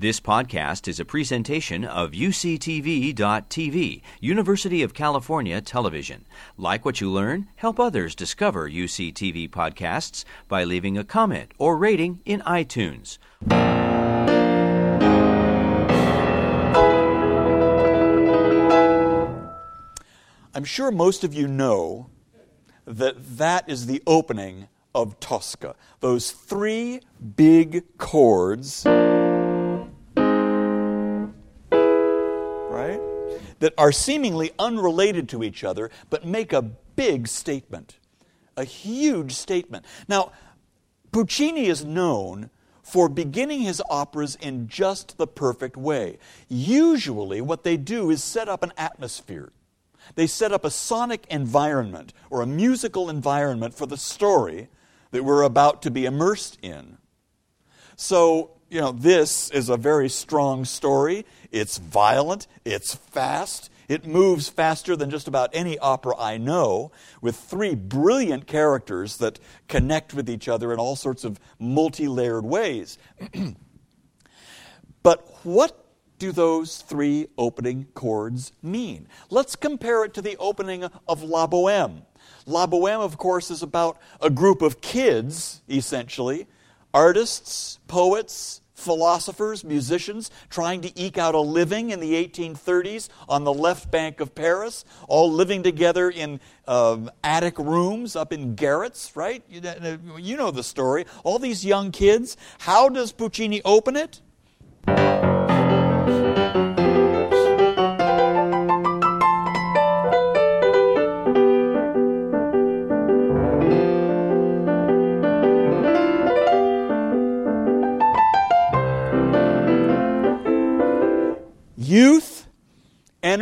This podcast is a presentation of UCTV.tv, University of California Television. Like what you learn? Help others discover UCTV podcasts by leaving a comment or rating in iTunes. I'm sure most of you know that that is the opening of Tosca. Those three big chords that are seemingly unrelated to each other, but make a big statement, a huge statement. Now, Puccini is known for beginning his operas in just the perfect way. Usually, what they do is set up an atmosphere. They set up a sonic environment or a musical environment for the story that we're about to be immersed in. So, you know, this is a very strong story. It's violent, it's fast, it moves faster than just about any opera I know, with three brilliant characters that connect with each other in all sorts of multi layered ways. but what do those three opening chords mean? Let's compare it to the opening of La Boheme. La Boheme, of course, is about a group of kids, essentially, artists, poets, philosophers, musicians trying to eke out a living in the 1830s on the left bank of Paris, all living together in uh, attic rooms up in garrets, right? You know the story. All these young kids. How does Puccini open it?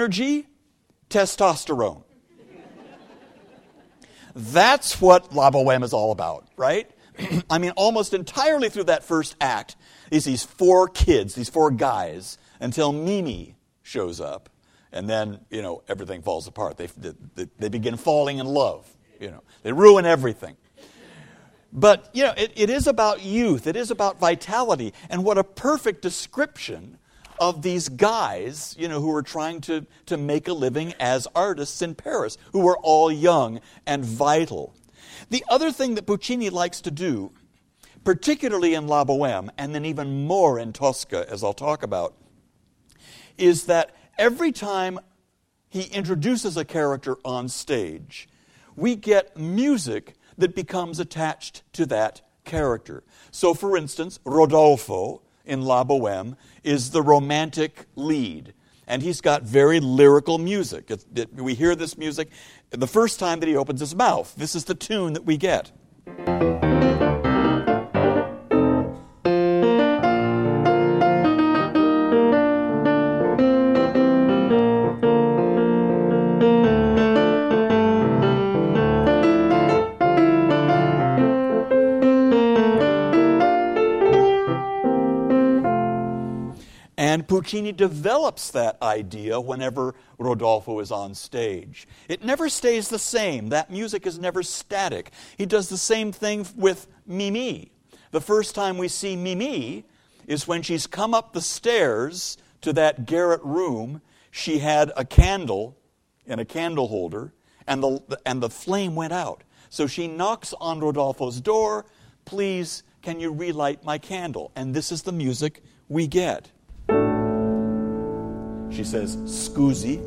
Energy, testosterone. That's what La Boheme is all about, right? I mean, almost entirely through that first act is these four kids, these four guys, until Mimi shows up. And then, you know, everything falls apart. They, they, they begin falling in love. You know, they ruin everything. But, you know, it, it is about youth, it is about vitality. And what a perfect description of these guys, you know, who were trying to, to make a living as artists in Paris, who were all young and vital. The other thing that Puccini likes to do, particularly in La Boheme, and then even more in Tosca, as I'll talk about, is that every time he introduces a character on stage, we get music that becomes attached to that character. So, for instance, Rodolfo in La Boheme is the romantic lead. And he's got very lyrical music. It, it, we hear this music the first time that he opens his mouth. This is the tune that we get. Puccini develops that idea whenever Rodolfo is on stage. It never stays the same. That music is never static. He does the same thing with Mimi. The first time we see Mimi is when she's come up the stairs to that garret room. She had a candle in a candle holder, and the, and the flame went out. So she knocks on Rodolfo's door. Please, can you relight my candle? And this is the music we get. She says, scusi.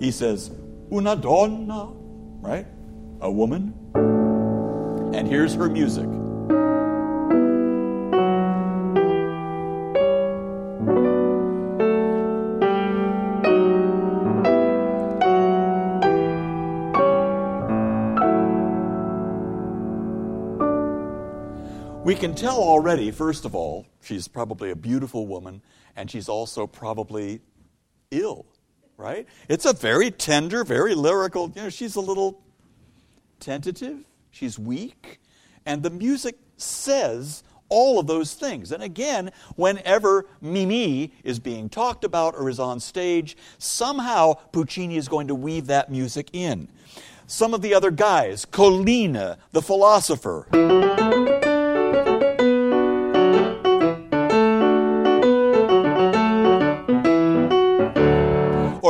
He says, una donna, right? A woman. And here's her music. We can tell already, first of all, she's probably a beautiful woman, and she's also probably ill, right? It's a very tender, very lyrical, you know, she's a little tentative, she's weak, and the music says all of those things. And again, whenever Mimi is being talked about or is on stage, somehow Puccini is going to weave that music in. Some of the other guys, Colline, the philosopher.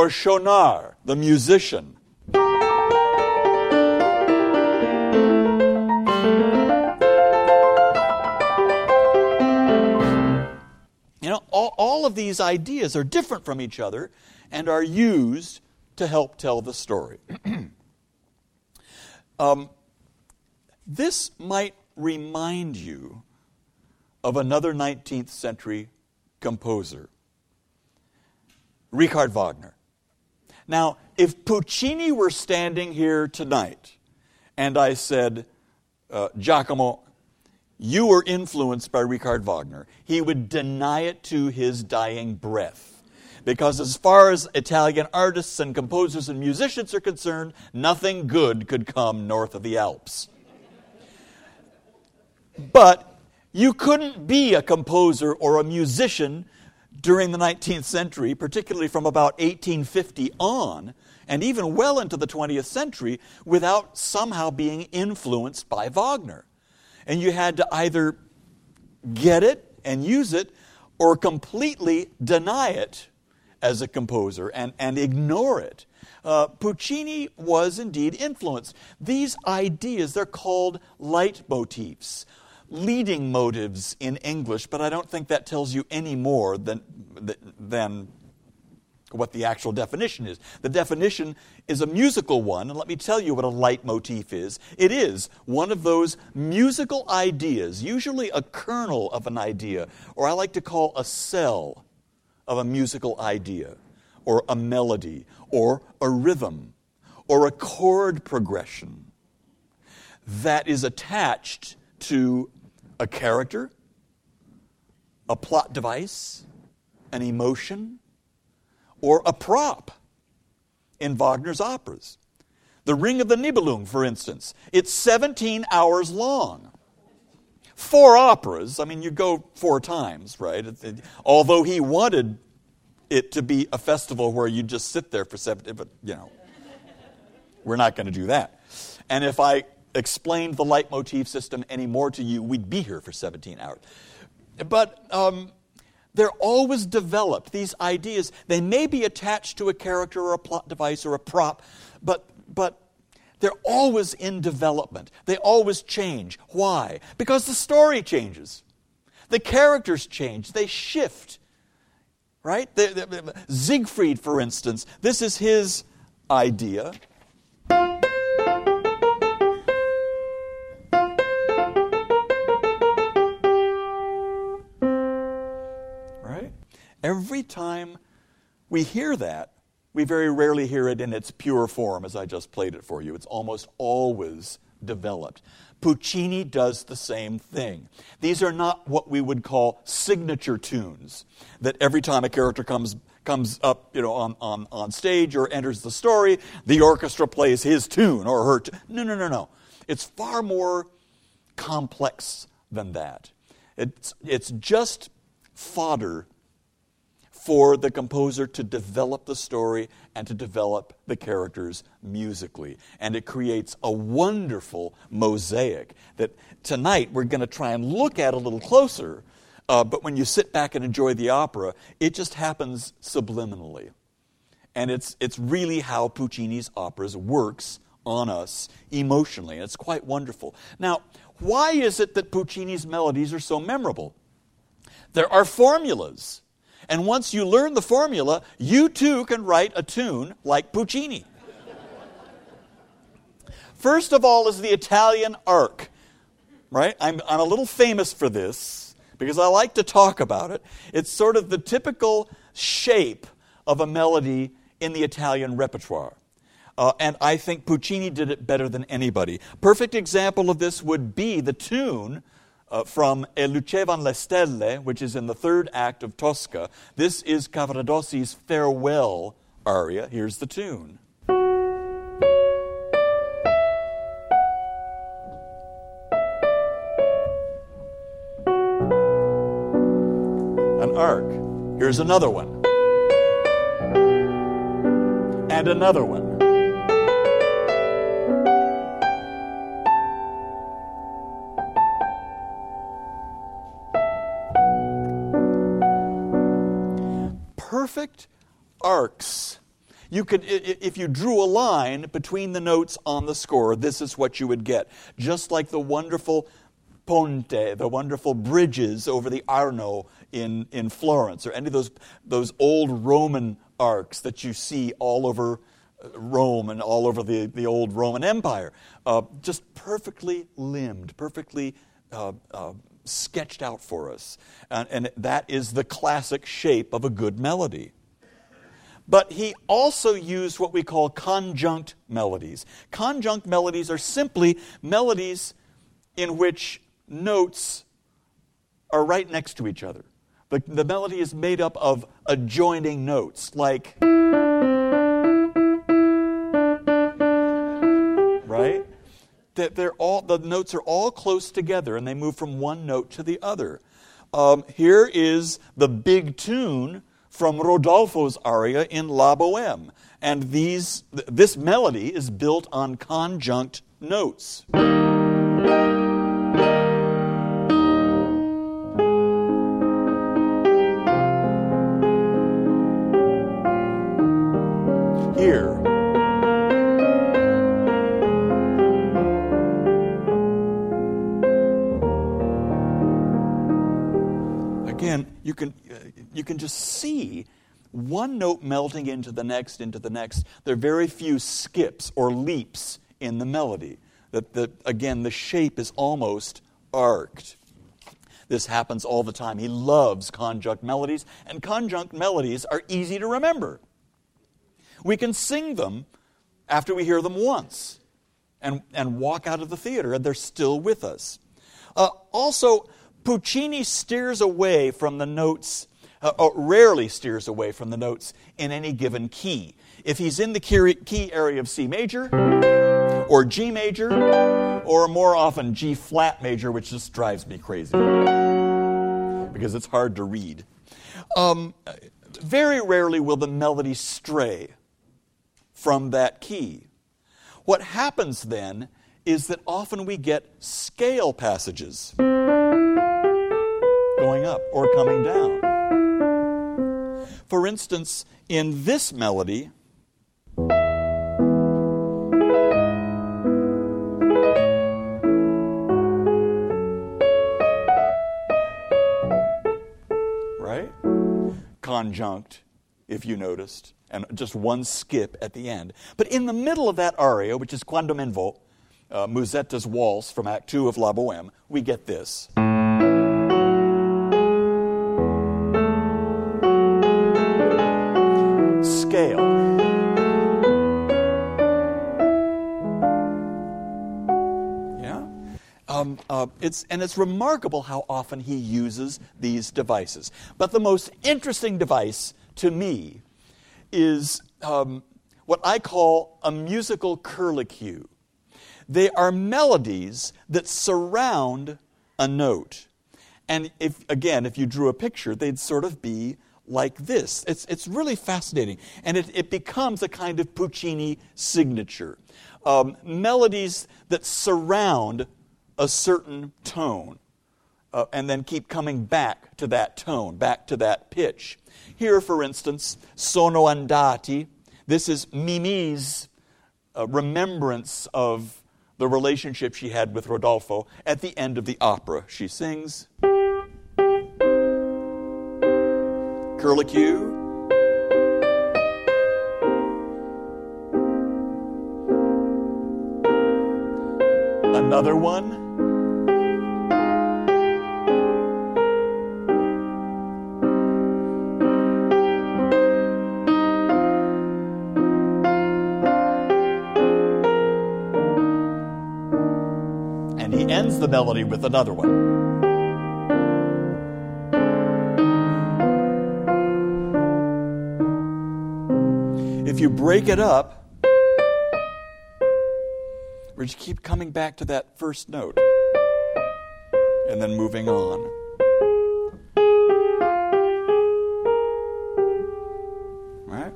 Or Schaunard, the musician. You know, all, all of these ideas are different from each other and are used to help tell the story. um, this might remind you of another 19th century composer, Richard Wagner. Now, if Puccini were standing here tonight and I said, uh, Giacomo, you were influenced by Richard Wagner, he would deny it to his dying breath. Because as far as Italian artists and composers and musicians are concerned, nothing good could come north of the Alps. But you couldn't be a composer or a musician during the 19th century, particularly from about 1850 on, and even well into the 20th century, without somehow being influenced by Wagner. And you had to either get it and use it or completely deny it as a composer and, and ignore it. Uh, Puccini was indeed influenced. These ideas, they're called leitmotifs, leading motives in English, but I don't think that tells you any more than, than what the actual definition is. The definition is a musical one, and let me tell you what a leitmotif is. It is one of those musical ideas, usually a kernel of an idea, or I like to call a cell of a musical idea, or a melody, or a rhythm, or a chord progression that is attached to a character, a plot device, an emotion, or a prop in Wagner's operas. The Ring of the Nibelung, for instance, it's 17 hours long. Four operas, I mean, you go four times, right? although he wanted it to be a festival where you just sit there for seven, but, you know, we're not going to do that. And if I explained the leitmotif system any more to you, we'd be here for 17 hours. But um, they're always developed, these ideas. They may be attached to a character or a plot device or a prop, but, but they're always in development. They always change. Why? Because the story changes, the characters change, they shift. Right? The, the, Siegfried, for instance, this is his idea. Every time we hear that, we very rarely hear it in its pure form, as I just played it for you. It's almost always developed. Puccini does the same thing. These are not what we would call signature tunes, that every time a character comes, comes up you know, on, on, on stage or enters the story, the orchestra plays his tune or her tune. No, no, no, no. It's far more complex than that. It's, it's just fodder for the composer to develop the story and to develop the characters musically. And it creates a wonderful mosaic that tonight we're going to try and look at a little closer. Uh, but when you sit back and enjoy the opera, it just happens subliminally. And it's, it's really how Puccini's operas works on us emotionally. And it's quite wonderful. Now, why is it that Puccini's melodies are so memorable? There are formulas and once you learn the formula, you too can write a tune like Puccini. First of all is the Italian arc, right? I'm, I'm a little famous for this because I like to talk about it. It's sort of the typical shape of a melody in the Italian repertoire. Uh, and I think Puccini did it better than anybody. Perfect example of this would be the tune uh, from E lucevan le stelle, which is in the third act of Tosca. This is Cavaradossi's farewell aria. Here's the tune. An arc. Here's another one. And another one. Arcs you could, if you drew a line between the notes on the score, this is what you would get. Just like the wonderful ponte, the wonderful bridges over the Arno in, in Florence, or any of those, those old Roman arcs that you see all over uh, Rome and all over the, the old Roman Empire. Uh, just perfectly limbed, perfectly uh, uh, sketched out for us. And, and that is the classic shape of a good melody. But he also used what we call conjunct melodies. Conjunct melodies are simply melodies in which notes are right next to each other. The, the melody is made up of adjoining notes, like. Right? That they're all, the notes are all close together and they move from one note to the other. Um, here is the big tune from Rodolfo's aria in La Boheme. And these, this melody is built on conjunct notes. You can just see one note melting into the next, into the next. There are very few skips or leaps in the melody. That, that again, the shape is almost arced. This happens all the time. He loves conjunct melodies, and conjunct melodies are easy to remember. We can sing them after we hear them once and, and walk out of the theater, and they're still with us. Uh, also, Puccini steers away from the notes, uh, uh, rarely steers away from the notes in any given key. If he's in the key area of C major, or G major, or more often G flat major, which just drives me crazy because it's hard to read. Um, very rarely will the melody stray from that key. What happens then is that often we get scale passages going up or coming down. For instance, in this melody, right? Conjunct, if you noticed, and just one skip at the end. But in the middle of that aria, which is Quando men vo, uh, Musetta's waltz from Act 2 of La Boheme, we get this. Scale. Yeah? Um, uh, it's, and it's remarkable how often he uses these devices. But the most interesting device to me is um, what I call a musical curlicue. They are melodies that surround a note. And if, again, if you drew a picture, they'd sort of be like this. It's, it's really fascinating. And it, it becomes a kind of Puccini signature. Um, melodies that surround a certain tone uh, and then keep coming back to that tone, back to that pitch. Here, for instance, Sono andati. This is Mimi's uh, remembrance of the relationship she had with Rodolfo at the end of the opera. She sings. Curlicue. Another one. And he ends the melody with another one. You break it up, we just keep coming back to that first note and then moving on. Right?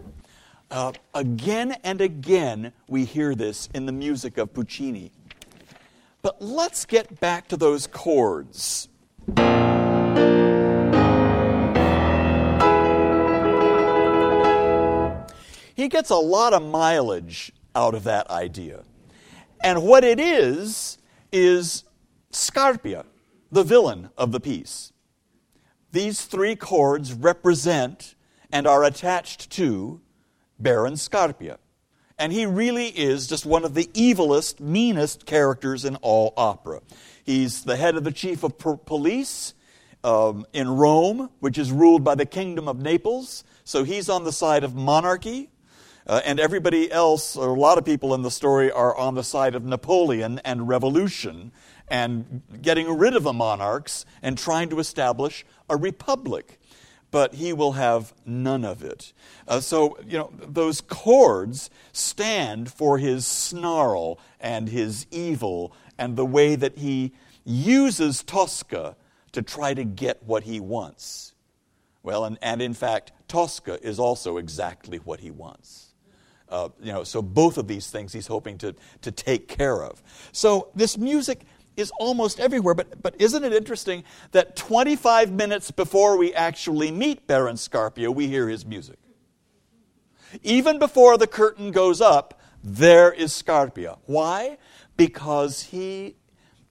Uh, again and again, we hear this in the music of Puccini. But let's get back to those chords. Gets a lot of mileage out of that idea. And what it is, is Scarpia, the villain of the piece. These three chords represent and are attached to Baron Scarpia. And he really is just one of the evilest, meanest characters in all opera. He's the head of the chief of police um, in Rome, which is ruled by the kingdom of Naples. So he's on the side of monarchy. Uh, and everybody else, or a lot of people in the story, are on the side of Napoleon and revolution and getting rid of the monarchs and trying to establish a republic. But he will have none of it. Uh, so, you know, those chords stand for his snarl and his evil and the way that he uses Tosca to try to get what he wants. Well, and, and in fact, Tosca is also exactly what he wants. Uh, you know, so both of these things he's hoping to, to take care of. So this music is almost everywhere, but, but isn't it interesting that 25 minutes before we actually meet Baron Scarpia, we hear his music? Even before the curtain goes up, there is Scarpia. Why? Because he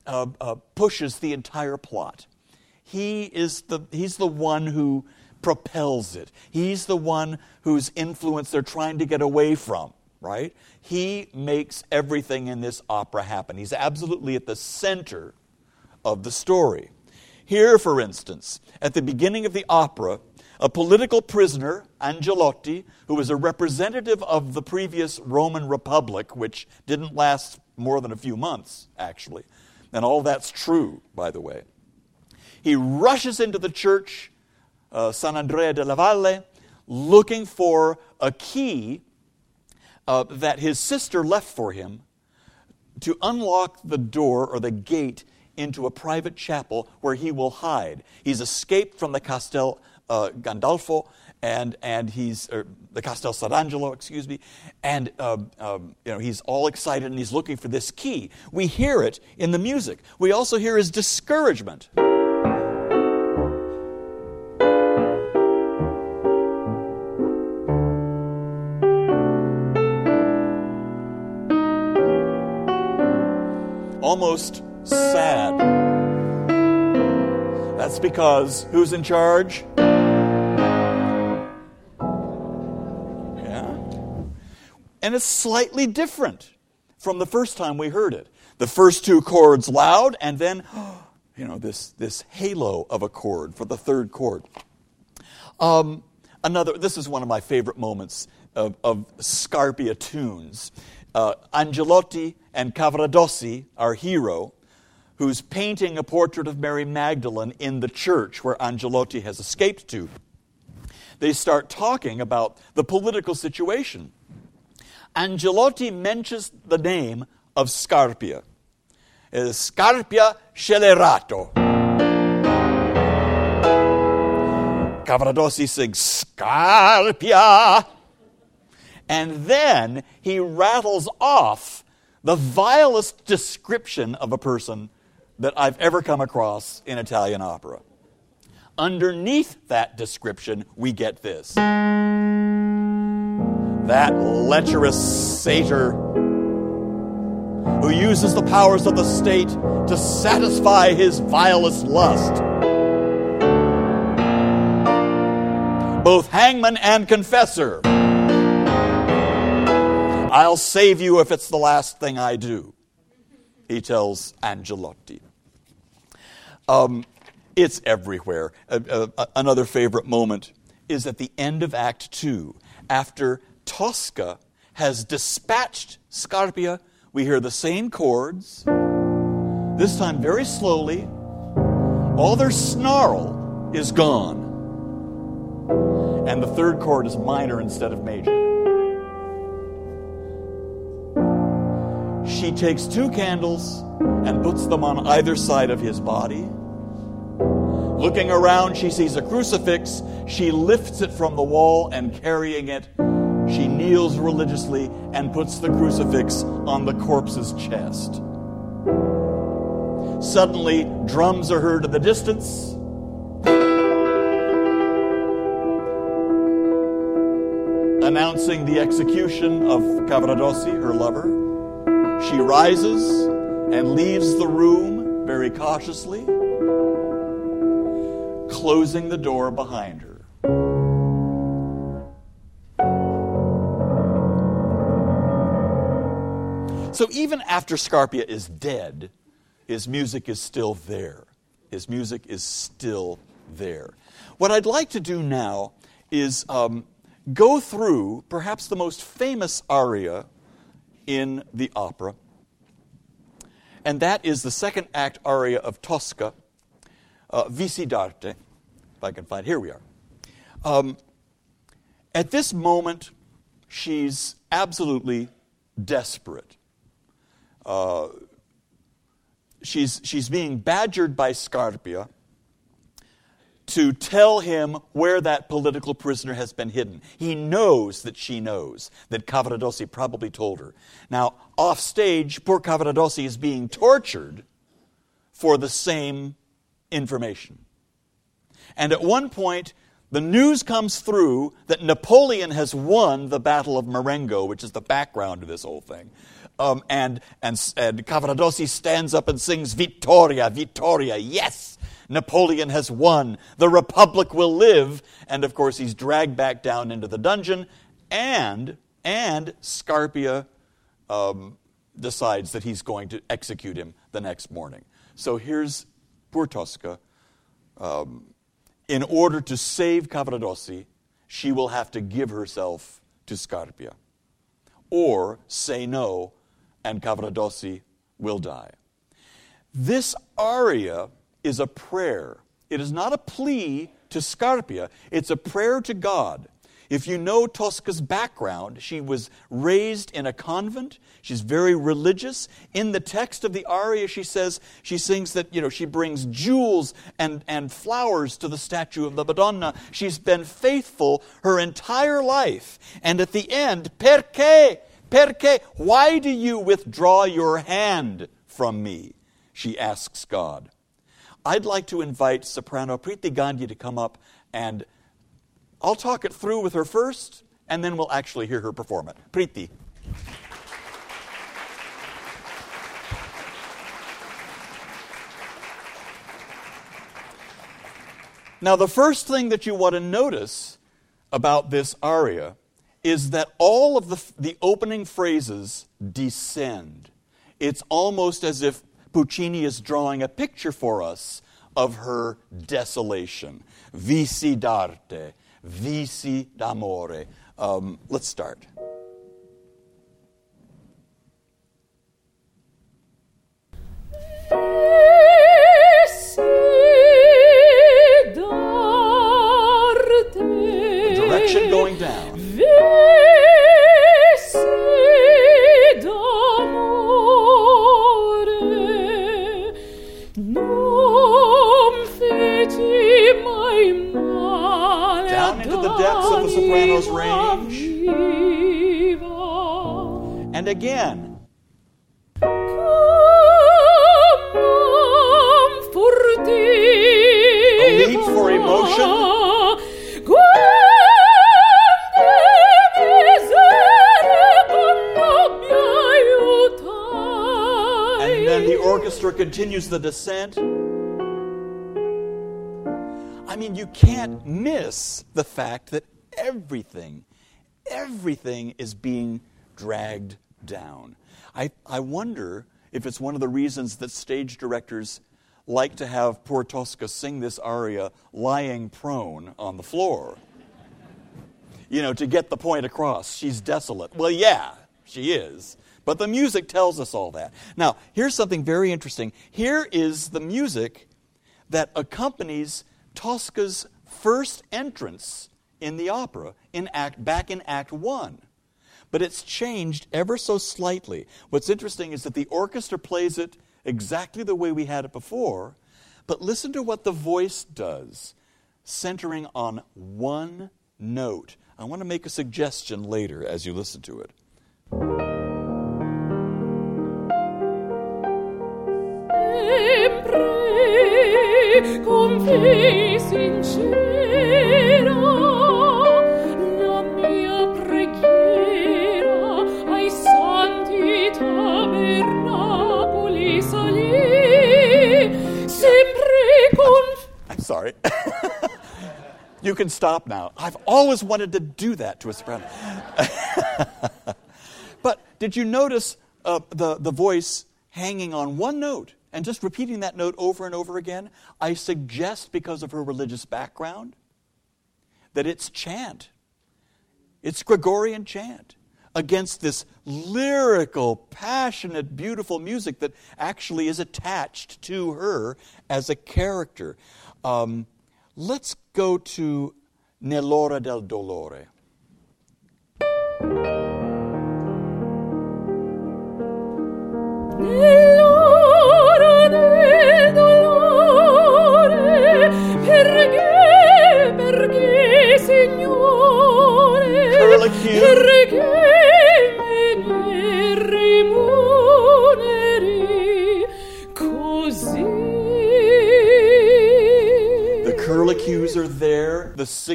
uh, uh, pushes the entire plot. He is the, he's the one who propels it. He's the one whose influence they're trying to get away from, right? He makes everything in this opera happen. He's absolutely at the center of the story. Here, for instance, at the beginning of the opera, a political prisoner, Angelotti, who was a representative of the previous Roman Republic, which didn't last more than a few months, actually. And all that's true, by the way. He rushes into the church uh, Sant'Andrea della Valle, looking for a key uh, that his sister left for him to unlock the door or the gate into a private chapel where he will hide. He's escaped from the Castel uh, Gandolfo and and he's the Castel Sant'Angelo, excuse me, and uh, um, you know he's all excited and he's looking for this key. We hear it in the music. We also hear his discouragement. Almost sad. That's because who's in charge? Yeah. And it's slightly different from the first time we heard it. The first two chords loud, and then, you know, this, this halo of a chord for the third chord. Um, another, this is one of my favorite moments of, of Scarpia tunes. Uh, Angelotti and Cavaradossi, our hero, who's painting a portrait of Mary Magdalene in the church where Angelotti has escaped to. They start talking about the political situation. Angelotti mentions the name of Scarpia. It is Scarpia Scellerato. Cavaradossi sings Scarpia. And then he rattles off the vilest description of a person that I've ever come across in Italian opera. Underneath that description, we get this that lecherous satyr who uses the powers of the state to satisfy his vilest lust. Both hangman and confessor I'll save you if it's the last thing I do, he tells Angelotti. Um, it's everywhere. Uh, uh, another favorite moment is at the end of Act Two, after Tosca has dispatched Scarpia, we hear the same chords, this time very slowly. All their snarl is gone. And the third chord is minor instead of major. She takes two candles and puts them on either side of his body. Looking around, she sees a crucifix. She lifts it from the wall and carrying it, she kneels religiously and puts the crucifix on the corpse's chest. Suddenly, drums are heard in the distance. announcing the execution of Cavaradossi, her lover. She rises and leaves the room very cautiously, closing the door behind her. So even after Scarpia is dead, his music is still there. His music is still there. What I'd like to do now is um, go through perhaps the most famous aria in the opera, and that is the second act aria of Tosca, uh, Visi d'arte, if I can find. Here we are. Um, at this moment, she's absolutely desperate. Uh, she's, she's being badgered by Scarpia to tell him where that political prisoner has been hidden. He knows that she knows, that Cavaradossi probably told her. Now, off stage, poor Cavaradossi is being tortured for the same information. And at one point, the news comes through that Napoleon has won the Battle of Marengo, which is the background to this whole thing. Um, and, and, and Cavaradossi stands up and sings Vittoria, Vittoria, yes! Napoleon has won. The Republic will live. And of course, he's dragged back down into the dungeon, and, and Scarpia um, decides that he's going to execute him the next morning. So here's poor Tosca. Um, in order to save Cavaradossi, she will have to give herself to Scarpia or say no, and Cavaradossi will die. This aria is a prayer. It is not a plea to Scarpia, it's a prayer to God. If you know Tosca's background, she was raised in a convent. She's very religious. In the text of the aria, she says, she sings that, you know, she brings jewels and, and flowers to the statue of the Madonna. She's been faithful her entire life. And at the end, perché? Perché? Why do you withdraw your hand from me? She asks God. I'd like to invite soprano Priti Gandhi to come up and I'll talk it through with her first, and then we'll actually hear her perform it. Priti. Now, the first thing that you want to notice about this aria is that all of the, the opening phrases descend. It's almost as if Puccini is drawing a picture for us of her desolation. Visi d'arte, visi d'amore. Um, let's start. direction going down. Depths of the soprano's range. And again. A leap for emotion. And then the orchestra continues the descent. I mean, you can't miss the fact that everything, everything is being dragged down. I, I wonder if it's one of the reasons that stage directors like to have poor Tosca sing this aria lying prone on the floor. You know, to get the point across. She's desolate. Well, yeah, she is. But the music tells us all that. Now, here's something very interesting. Here is the music that accompanies Tosca's first entrance in the opera in act, back in Act 1. But it's changed ever so slightly. What's interesting is that the orchestra plays it exactly the way we had it before, but listen to what the voice does, centering on one note. I want to make a suggestion later as you listen to it sorry. you can stop now. I've always wanted to do that to a soprano. but did you notice uh, the, the voice hanging on one note? And just repeating that note over and over again? I suggest, because of her religious background, that it's chant. It's Gregorian chant against this lyrical, passionate, beautiful music that actually is attached to her as a character. Um, let's go to Nell'ora del dolore.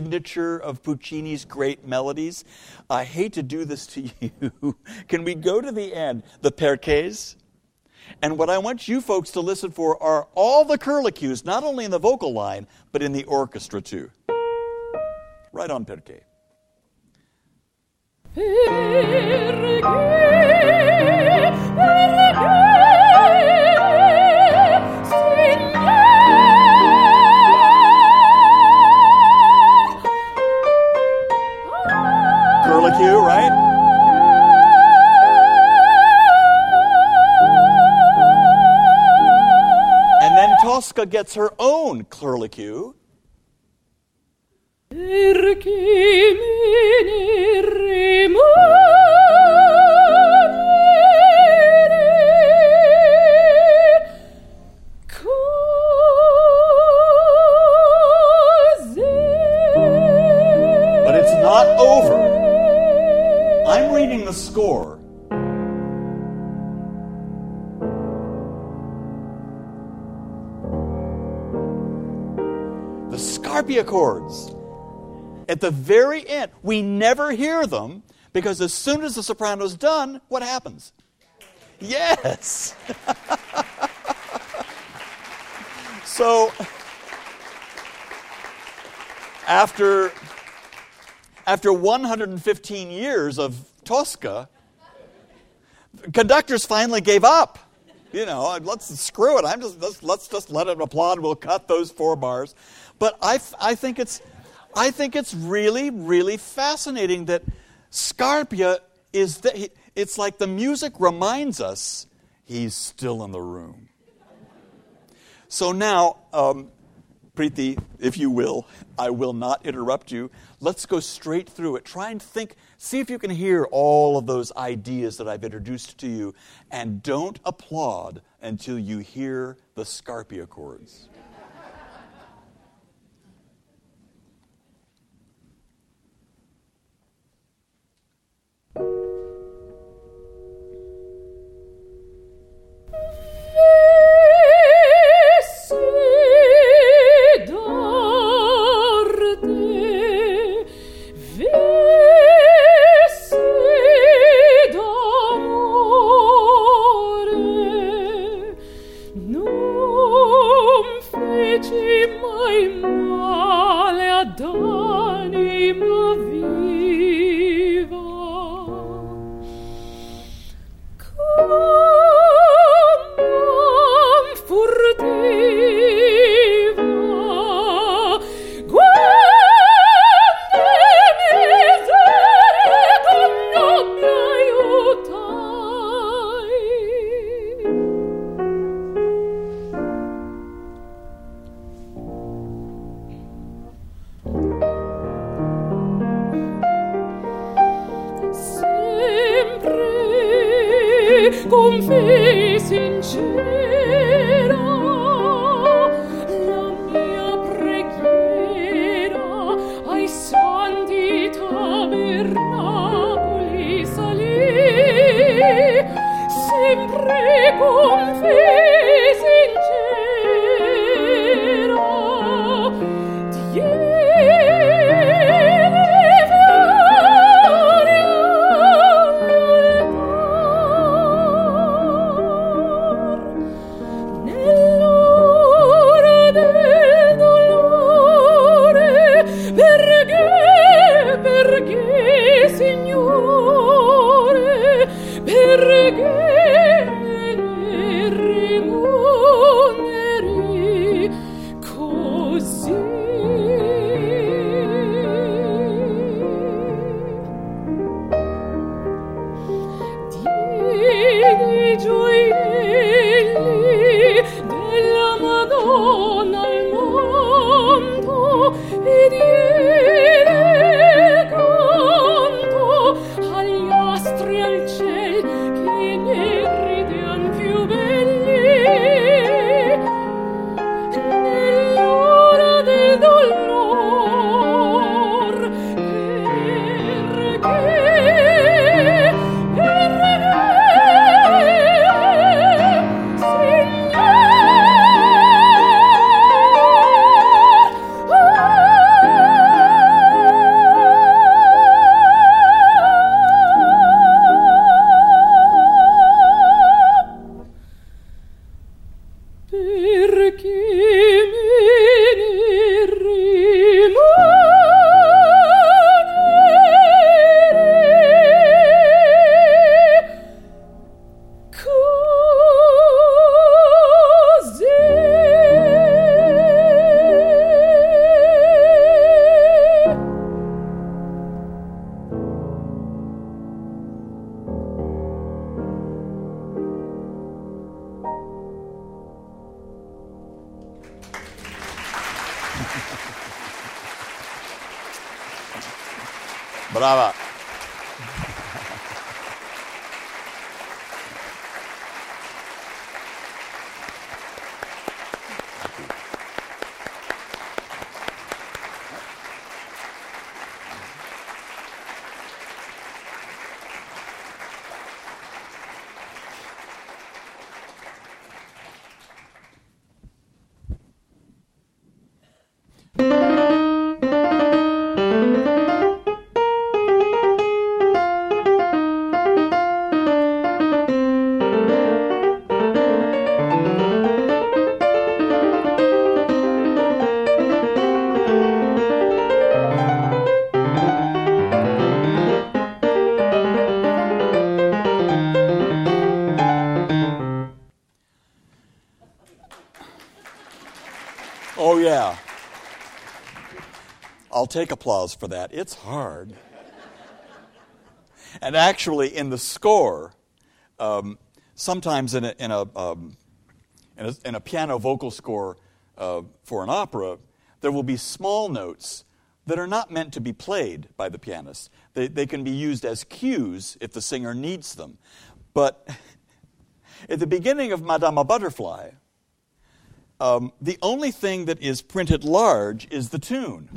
Signature of Puccini's great melodies. I hate to do this to you. Can we go to the end? The perchés? And what I want you folks to listen for are all the curlicues, not only in the vocal line, but in the orchestra too. Right on perque. Perché, Signore. Curlicue, right? And then Tosca gets her own curlicue. The score. The Scarpia chords. At the very end, we never hear them because as soon as the soprano's done, what happens? Yes. so after after 115 years of Tosca, conductors finally gave up. You know, let's screw it. I'm just let's, let's just let it applaud. We'll cut those four bars. But I, I think it's I think it's really really fascinating that Scarpia is the, it's like the music reminds us he's still in the room. So now, um, Priti, if you will, I will not interrupt you. Let's go straight through it. Try and think, see if you can hear all of those ideas that I've introduced to you, and don't applaud until you hear the Scarpia chords. Take applause for that. It's hard. And actually, in the score, um, sometimes in a, in a, um, in a, in a piano vocal score uh, for an opera, there will be small notes that are not meant to be played by the pianist. They, they can be used as cues if the singer needs them. But at the beginning of Madama Butterfly, um, the only thing that is printed large is the tune.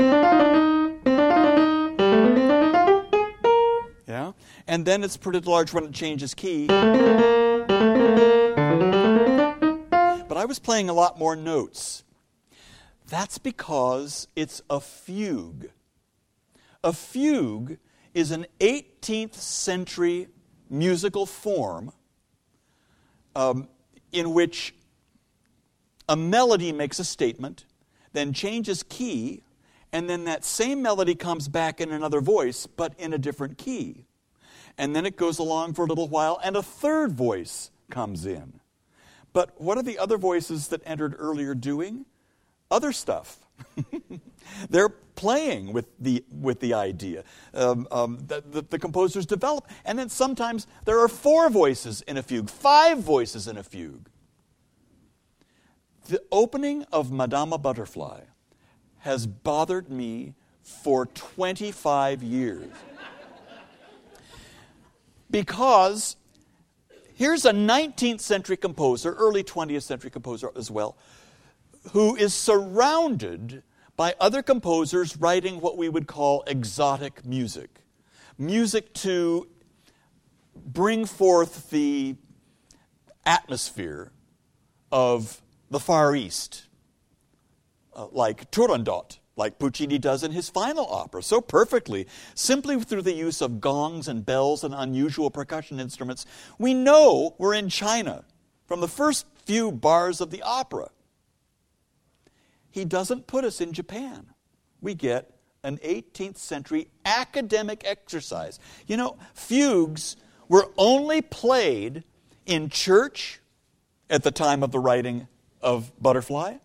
And then it's pretty large when it changes key. But I was playing a lot more notes. That's because it's a fugue. A fugue is an 18th century musical form um, in which a melody makes a statement, then changes key, and then that same melody comes back in another voice, but in a different key. And then it goes along for a little while, and a third voice comes in. But what are the other voices that entered earlier doing? Other stuff. They're playing with the, with the idea. Um, um, the, the, the composers develop. And then sometimes there are four voices in a fugue, five voices in a fugue. The opening of Madama Butterfly has bothered me for 25 years. Because here's a 19th century composer, early 20th century composer as well, who is surrounded by other composers writing what we would call exotic music. Music to bring forth the atmosphere of the Far East, uh, like Turandot, like Puccini does in his final opera, so perfectly, simply through the use of gongs and bells and unusual percussion instruments. We know we're in China from the first few bars of the opera. He doesn't put us in Japan. We get an 18th century academic exercise. You know, fugues were only played in church at the time of the writing of Butterfly,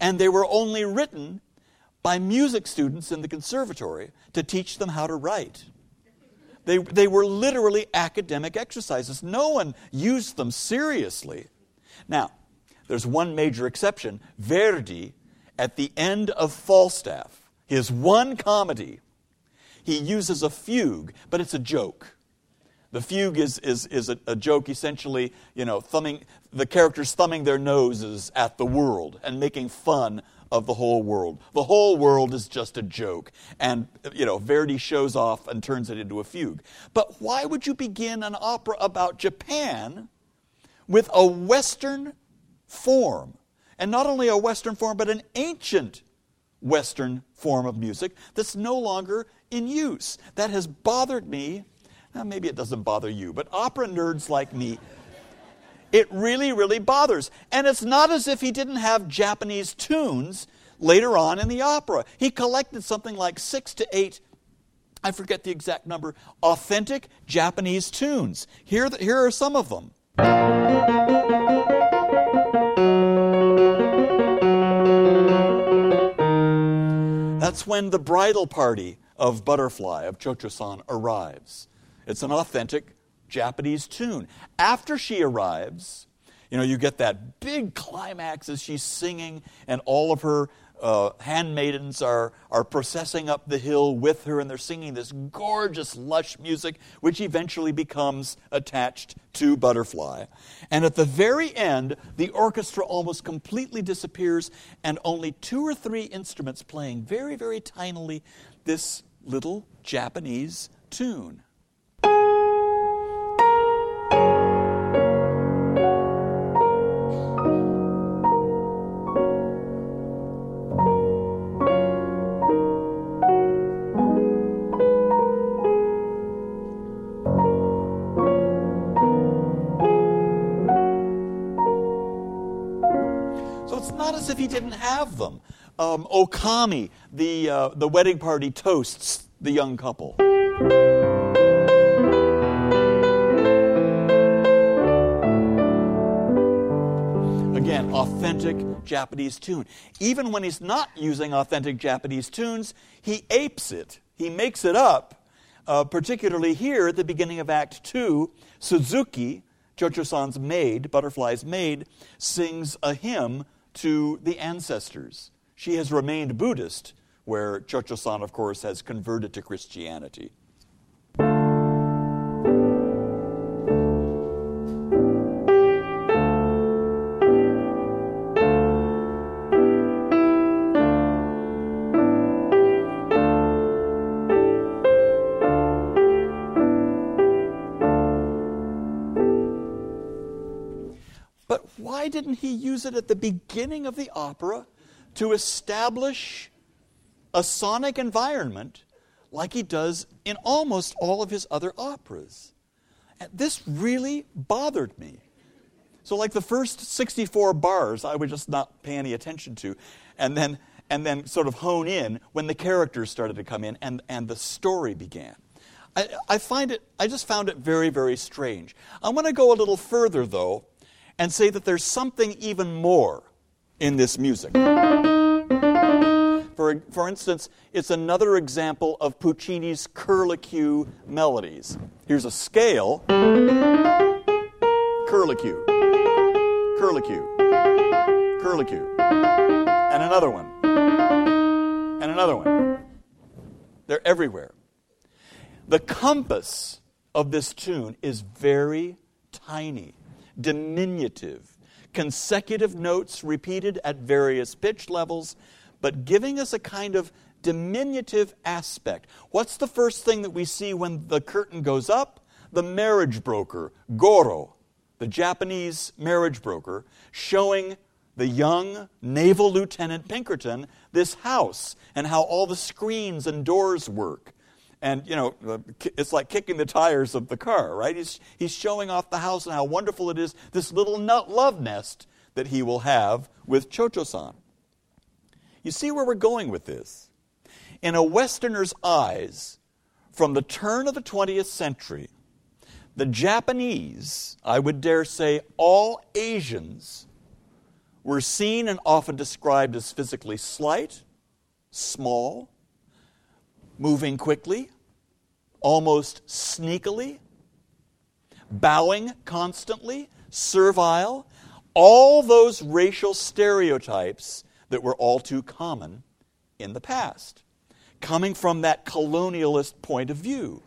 and they were only written by music students in the conservatory to teach them how to write. They, they were literally academic exercises. No one used them seriously. Now, there's one major exception Verdi, at the end of Falstaff, his one comedy, he uses a fugue, but it's a joke. The fugue is, is, is a, a, joke, essentially, you know, thumbing, the characters thumbing their noses at the world and making fun of the whole world. The whole world is just a joke. And, you know, Verdi shows off and turns it into a fugue. But why would you begin an opera about Japan with a Western form? And not only a Western form, but an ancient Western form of music that's no longer in use. That has bothered me now, maybe it doesn't bother you, but opera nerds like me, it really, really bothers. And it's not as if he didn't have Japanese tunes later on in the opera. He collected something like six to eight, I forget the exact number, authentic Japanese tunes. Here, here are some of them. That's when the bridal party of Butterfly, of Chocho-san, arrives. It's an authentic Japanese tune. After she arrives, you know, you get that big climax as she's singing, and all of her uh, handmaidens are, are processing up the hill with her, and they're singing this gorgeous, lush music, which eventually becomes attached to Butterfly. And at the very end, the orchestra almost completely disappears, and only two or three instruments playing very, very tinily this little Japanese tune. Have them. Um, Okami, the, uh, the wedding party, toasts the young couple. Again, authentic Japanese tune. Even when he's not using authentic Japanese tunes, he apes it. He makes it up. Uh, particularly here at the beginning of Act 2, Suzuki, Chocho-san's maid, Butterfly's maid, sings a hymn to the ancestors. She has remained Buddhist, where Chocho-san, of course, has converted to Christianity. Didn't he use it at the beginning of the opera to establish a sonic environment like he does in almost all of his other operas? And this really bothered me. So, like the first 64 bars, I would just not pay any attention to, and then, and then sort of hone in when the characters started to come in and, and the story began. I, I find it, I just found it very, very strange. I want to go a little further, though, and say that there's something even more in this music. For, for instance, it's another example of Puccini's curlicue melodies. Here's a scale curlicue, curlicue, curlicue, and another one, and another one. They're everywhere. The compass of this tune is very tiny, diminutive, consecutive notes repeated at various pitch levels, but giving us a kind of diminutive aspect. What's the first thing that we see when the curtain goes up? The marriage broker, Goro, the Japanese marriage broker, showing the young naval lieutenant Pinkerton this house and how all the screens and doors work. And, you know, it's like kicking the tires of the car, right? He's, he's showing off the house and how wonderful it is, this little nut love nest that he will have with Chocho san. You see where we're going with this? In a Westerner's eyes, from the turn of the 20th century, the Japanese, I would dare say all Asians, were seen and often described as physically slight, small, moving quickly, almost sneakily, bowing constantly, servile, all those racial stereotypes that were all too common in the past, coming from that colonialist point of view.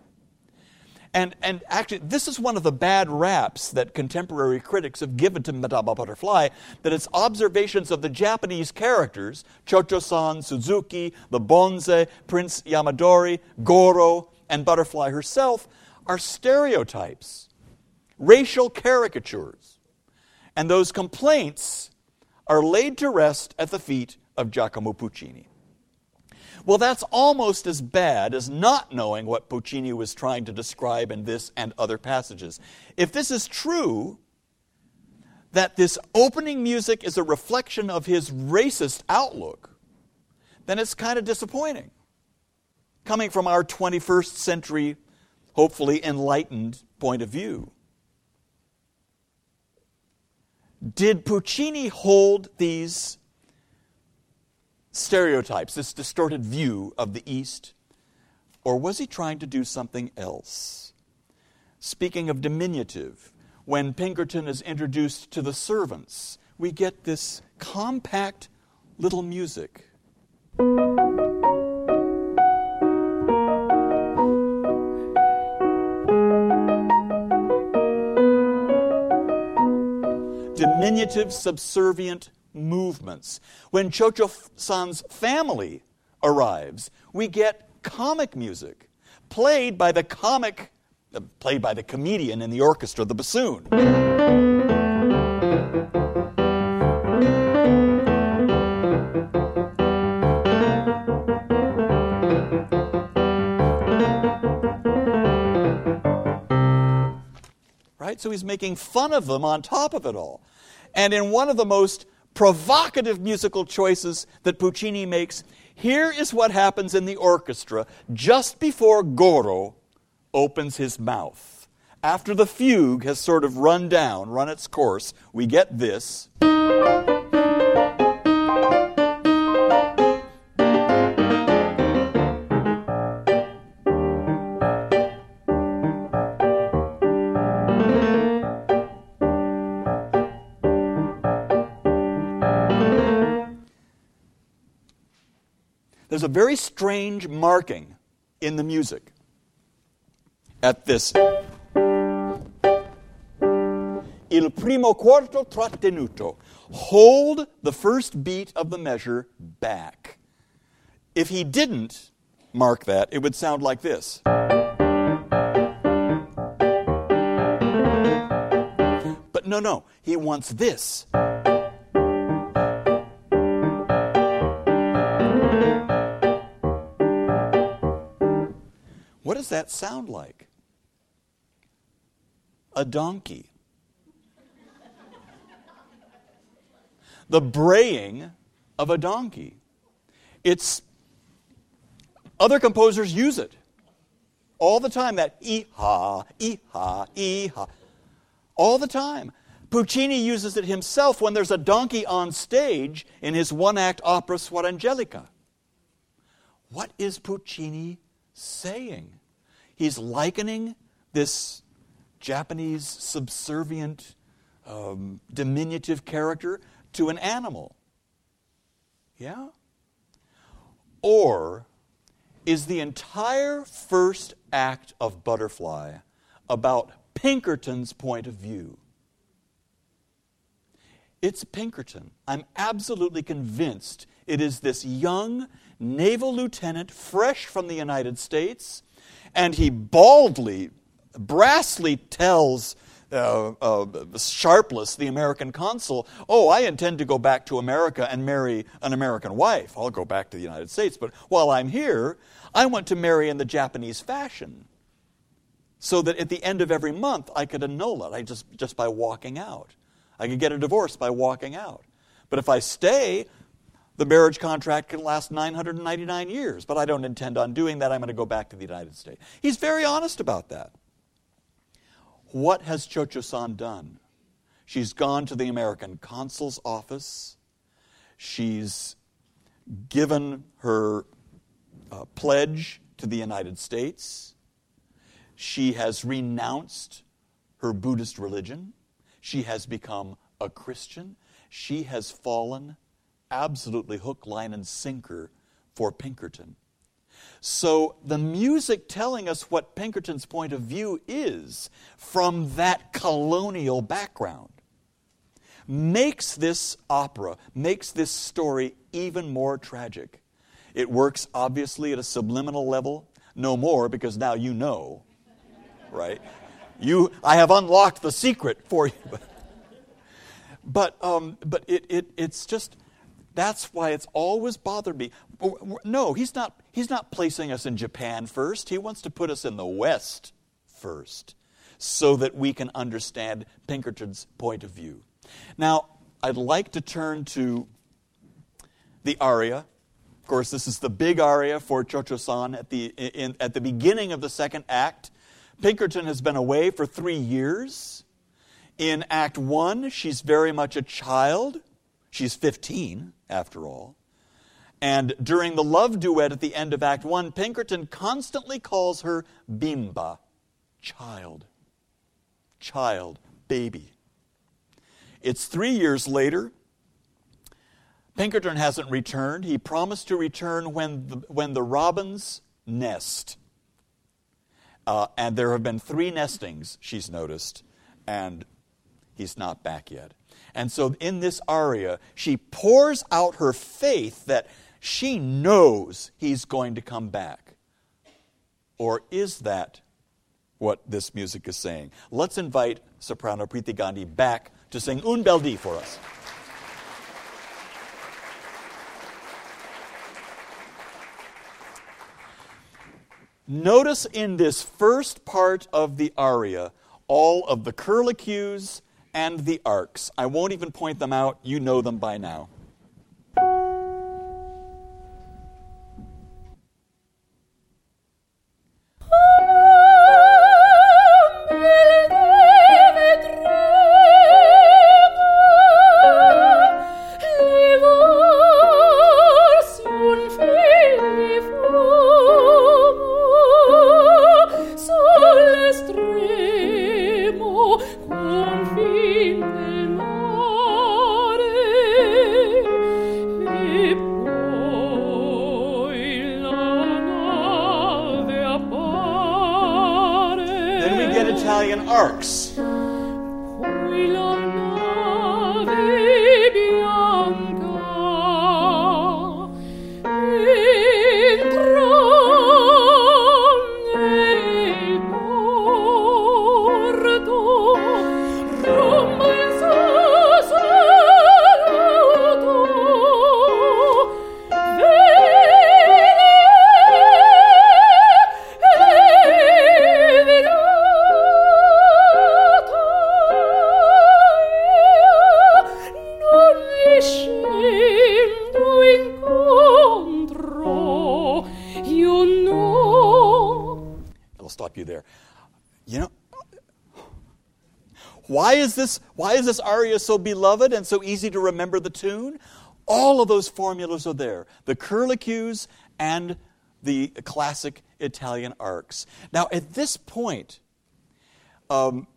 And, and actually, this is one of the bad raps that contemporary critics have given to Madama Butterfly, that its observations of the Japanese characters, Chocho-san, Suzuki, the Bonze, Prince Yamadori, Goro, and Butterfly herself, are stereotypes, racial caricatures. And those complaints are laid to rest at the feet of Giacomo Puccini. Well, that's almost as bad as not knowing what Puccini was trying to describe in this and other passages. If this is true, that this opening music is a reflection of his racist outlook, then it's kind of disappointing. Coming from our 21st century, hopefully enlightened point of view. Did Puccini hold these stereotypes, this distorted view of the East? Or was he trying to do something else? Speaking of diminutive, when Pinkerton is introduced to the servants, we get this compact little music. Diminutive, subservient movements. When Chocho San's family arrives, we get comic music played by the comic, uh, played by the comedian in the orchestra, the bassoon. Right? So he's making fun of them on top of it all. And in one of the most provocative musical choices that Puccini makes, here is what happens in the orchestra just before Goro opens his mouth. After the fugue has sort of run down, run its course, we get this. There's a very strange marking in the music at this. Il primo quarto trattenuto. Hold the first beat of the measure back. If he didn't mark that, it would sound like this. But no, no, he wants this. Does that sound like? A donkey. the braying of a donkey. It's other composers use it all the time. That e ha, e ha, e ha, all the time. Puccini uses it himself when there's a donkey on stage in his one-act opera Suor Angelica. What is Puccini saying? He's likening this Japanese subservient, um, diminutive character to an animal. Yeah? Or is the entire first act of Butterfly about Pinkerton's point of view? It's Pinkerton. I'm absolutely convinced it is this young naval lieutenant, fresh from the United States, and he baldly, brassly tells uh, uh, Sharpless, the American consul, Oh, I intend to go back to America and marry an American wife. I'll go back to the United States, but while I'm here, I want to marry in the Japanese fashion so that at the end of every month I could annul it I just, just by walking out. I could get a divorce by walking out. But if I stay, the marriage contract can last 999 years, but I don't intend on doing that. I'm going to go back to the United States. He's very honest about that. What has Chocho San done? She's gone to the American consul's office. She's given her uh, pledge to the United States. She has renounced her Buddhist religion. She has become a Christian. She has fallen absolutely hook, line, and sinker for Pinkerton. So the music telling us what Pinkerton's point of view is from that colonial background makes this opera, makes this story even more tragic. It works obviously at a subliminal level, no more because now you know, right? You, I have unlocked the secret for you. But, um, but it, it, it's just that's why it's always bothered me. No, he's not, he's not placing us in Japan first. He wants to put us in the West first so that we can understand Pinkerton's point of view. Now, I'd like to turn to the aria. Of course, this is the big aria for Chocho-san at the, in, at the beginning of the second act. Pinkerton has been away for three years. In Act 1, she's very much a child. She's 15, after all. And during the love duet at the end of Act 1, Pinkerton constantly calls her Bimba, child. Child, baby. It's three years later. Pinkerton hasn't returned. He promised to return when the, when the robins nest. Uh, and there have been three nestings, she's noticed, and he's not back yet. And so in this aria, she pours out her faith that she knows he's going to come back. Or is that what this music is saying? Let's invite soprano Priti Gandhi back to sing Un Bel Dì for us. Notice in this first part of the aria all of the curlicues and the arcs. I won't even point them out, you know them by now. Italian arcs. Is this why is this aria so beloved and so easy to remember the tune? All of those formulas are there. The curlicues and the classic Italian arcs. Now, at this point, um,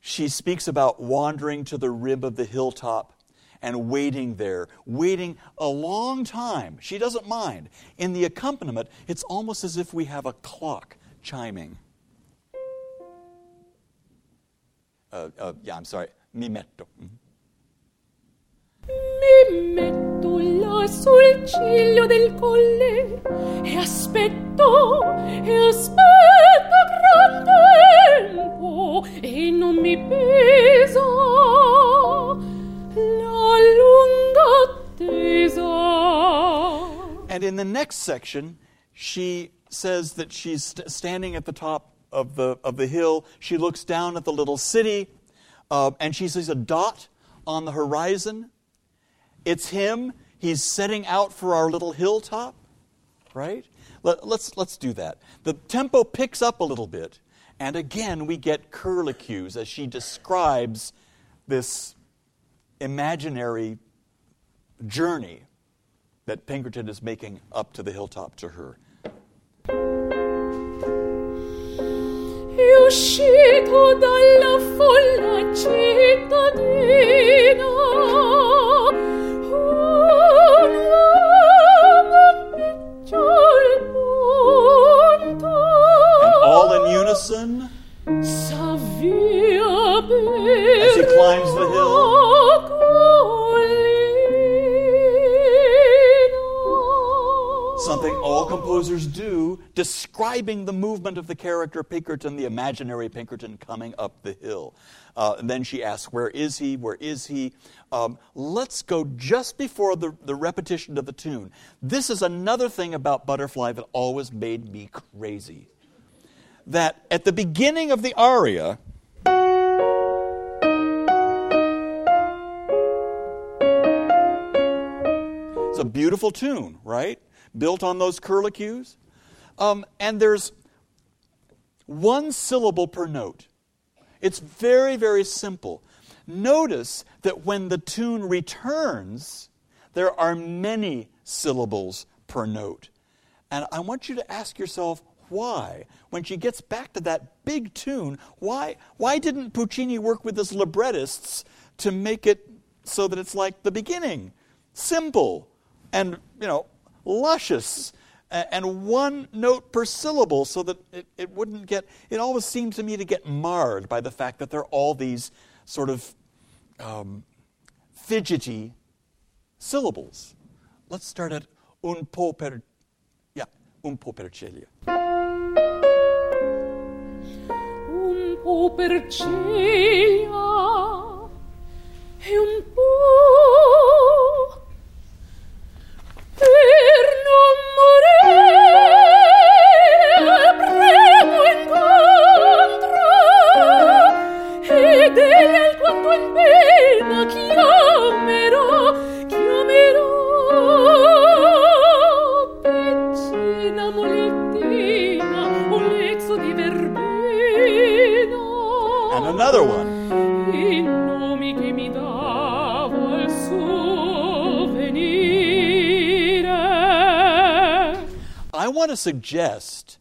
she speaks about wandering to the rib of the hilltop and waiting there, waiting a long time. She doesn't mind. In the accompaniment, it's almost as if we have a clock chiming. Uh, uh, yeah, I'm sorry. Mi metto. Mhm. Mi metto là sul ciglio del colle e aspetto, e aspetto gran tempo e non mi pesa la lunga attesa. And in the next section, she says that she's st- standing at the top of the, of the hill. She looks down at the little city, uh, and she sees a dot on the horizon. It's him. He's setting out for our little hilltop, right? Let, let's, let's do that. The tempo picks up a little bit, and again we get curlicues as she describes this imaginary journey that Pinkerton is making up to the hilltop to her. Uscito dalla folla cittadina. Un uomo picciol punto. And all in unison, As he climbs the hill. All composers do, describing the movement of the character Pinkerton, the imaginary Pinkerton coming up the hill. Uh, and then she asks, Where is he? Where is he? Um, let's go just before the, the repetition of the tune. This is another thing about Butterfly that always made me crazy. That at the beginning of the aria, It's a beautiful tune, right? Built on those curlicues. Um, and there's one syllable per note. It's very, very simple. Notice that when the tune returns, there are many syllables per note. And I want you to ask yourself why. When she gets back to that big tune, why, why didn't Puccini work with his librettists to make it so that it's like the beginning? simple and, you know, luscious and one note per syllable so that it, it wouldn't get, it always seems to me to get marred by the fact that there are all these sort of um, fidgety syllables. Let's start at un po per, yeah, un po per celia. Un po per celia e un po another one. i nomi che mi davo al suo venire I want to suggest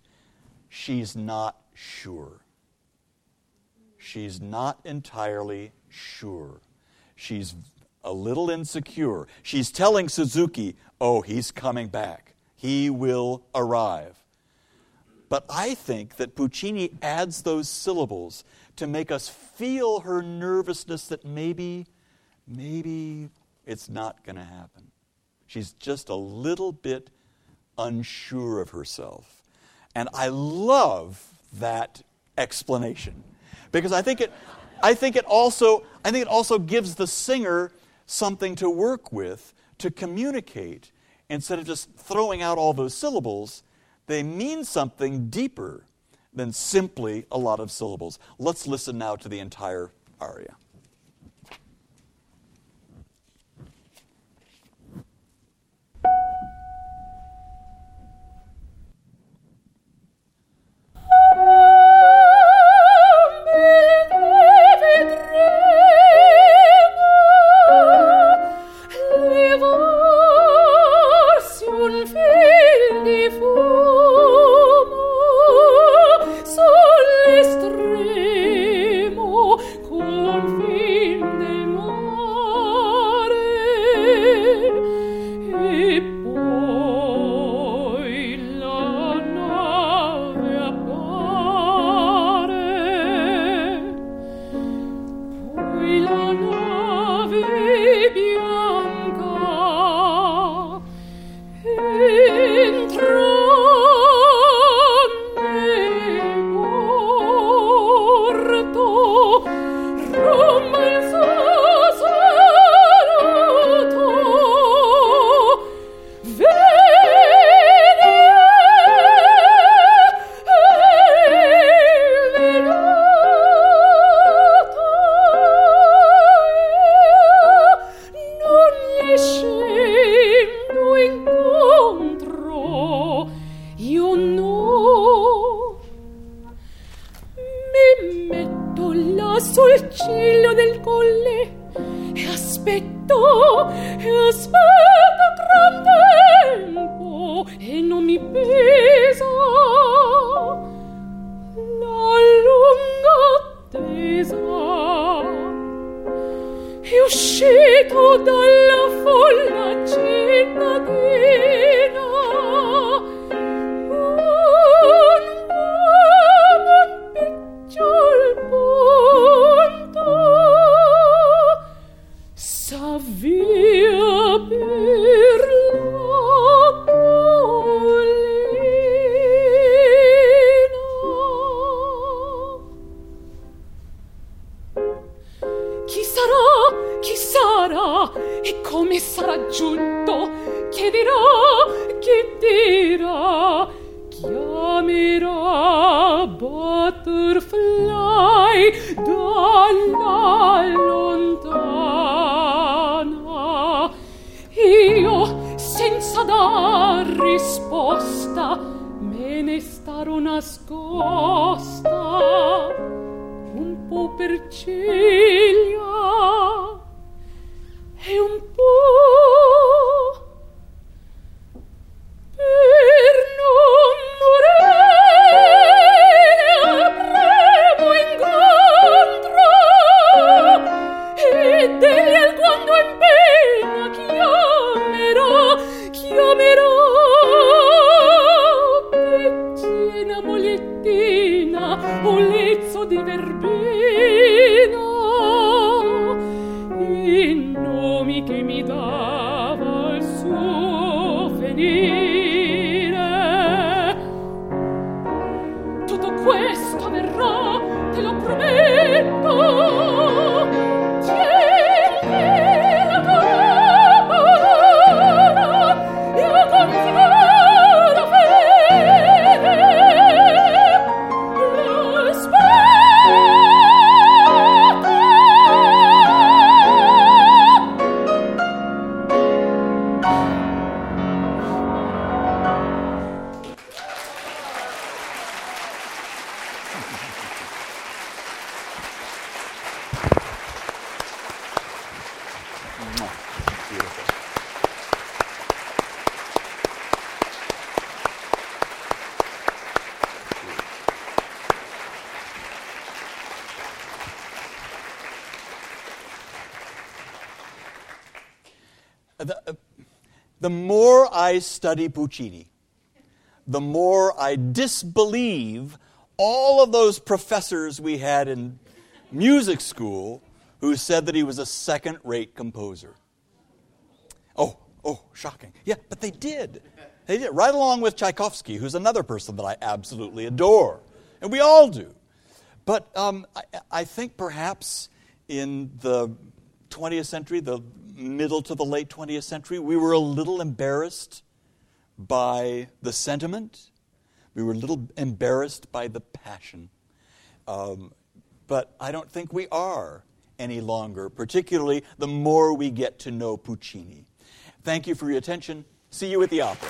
she's not sure. She's not entirely sure. She's a little insecure. She's telling Suzuki, oh, he's coming back. He will arrive. But I think that Puccini adds those syllables to make us feel her nervousness that maybe, maybe it's not going to happen. She's just a little bit unsure of herself. And I love that explanation because I think it, I think it also, I think it also gives the singer something to work with to communicate instead of just throwing out all those syllables. They mean something deeper than simply a lot of syllables. Let's listen now to the entire aria. Uscito dalla folla cittadina I study Puccini, the more I disbelieve all of those professors we had in music school who said that he was a second rate composer. Oh, oh, shocking. Yeah, but they did. They did, right along with Tchaikovsky, who's another person that I absolutely adore. And we all do. But um, I, I think perhaps in the 20th century, the middle to the late 20th century, we were a little embarrassed by the sentiment. We were a little embarrassed by the passion. Um, but I don't think we are any longer, particularly the more we get to know Puccini. Thank you for your attention. See you at the opera.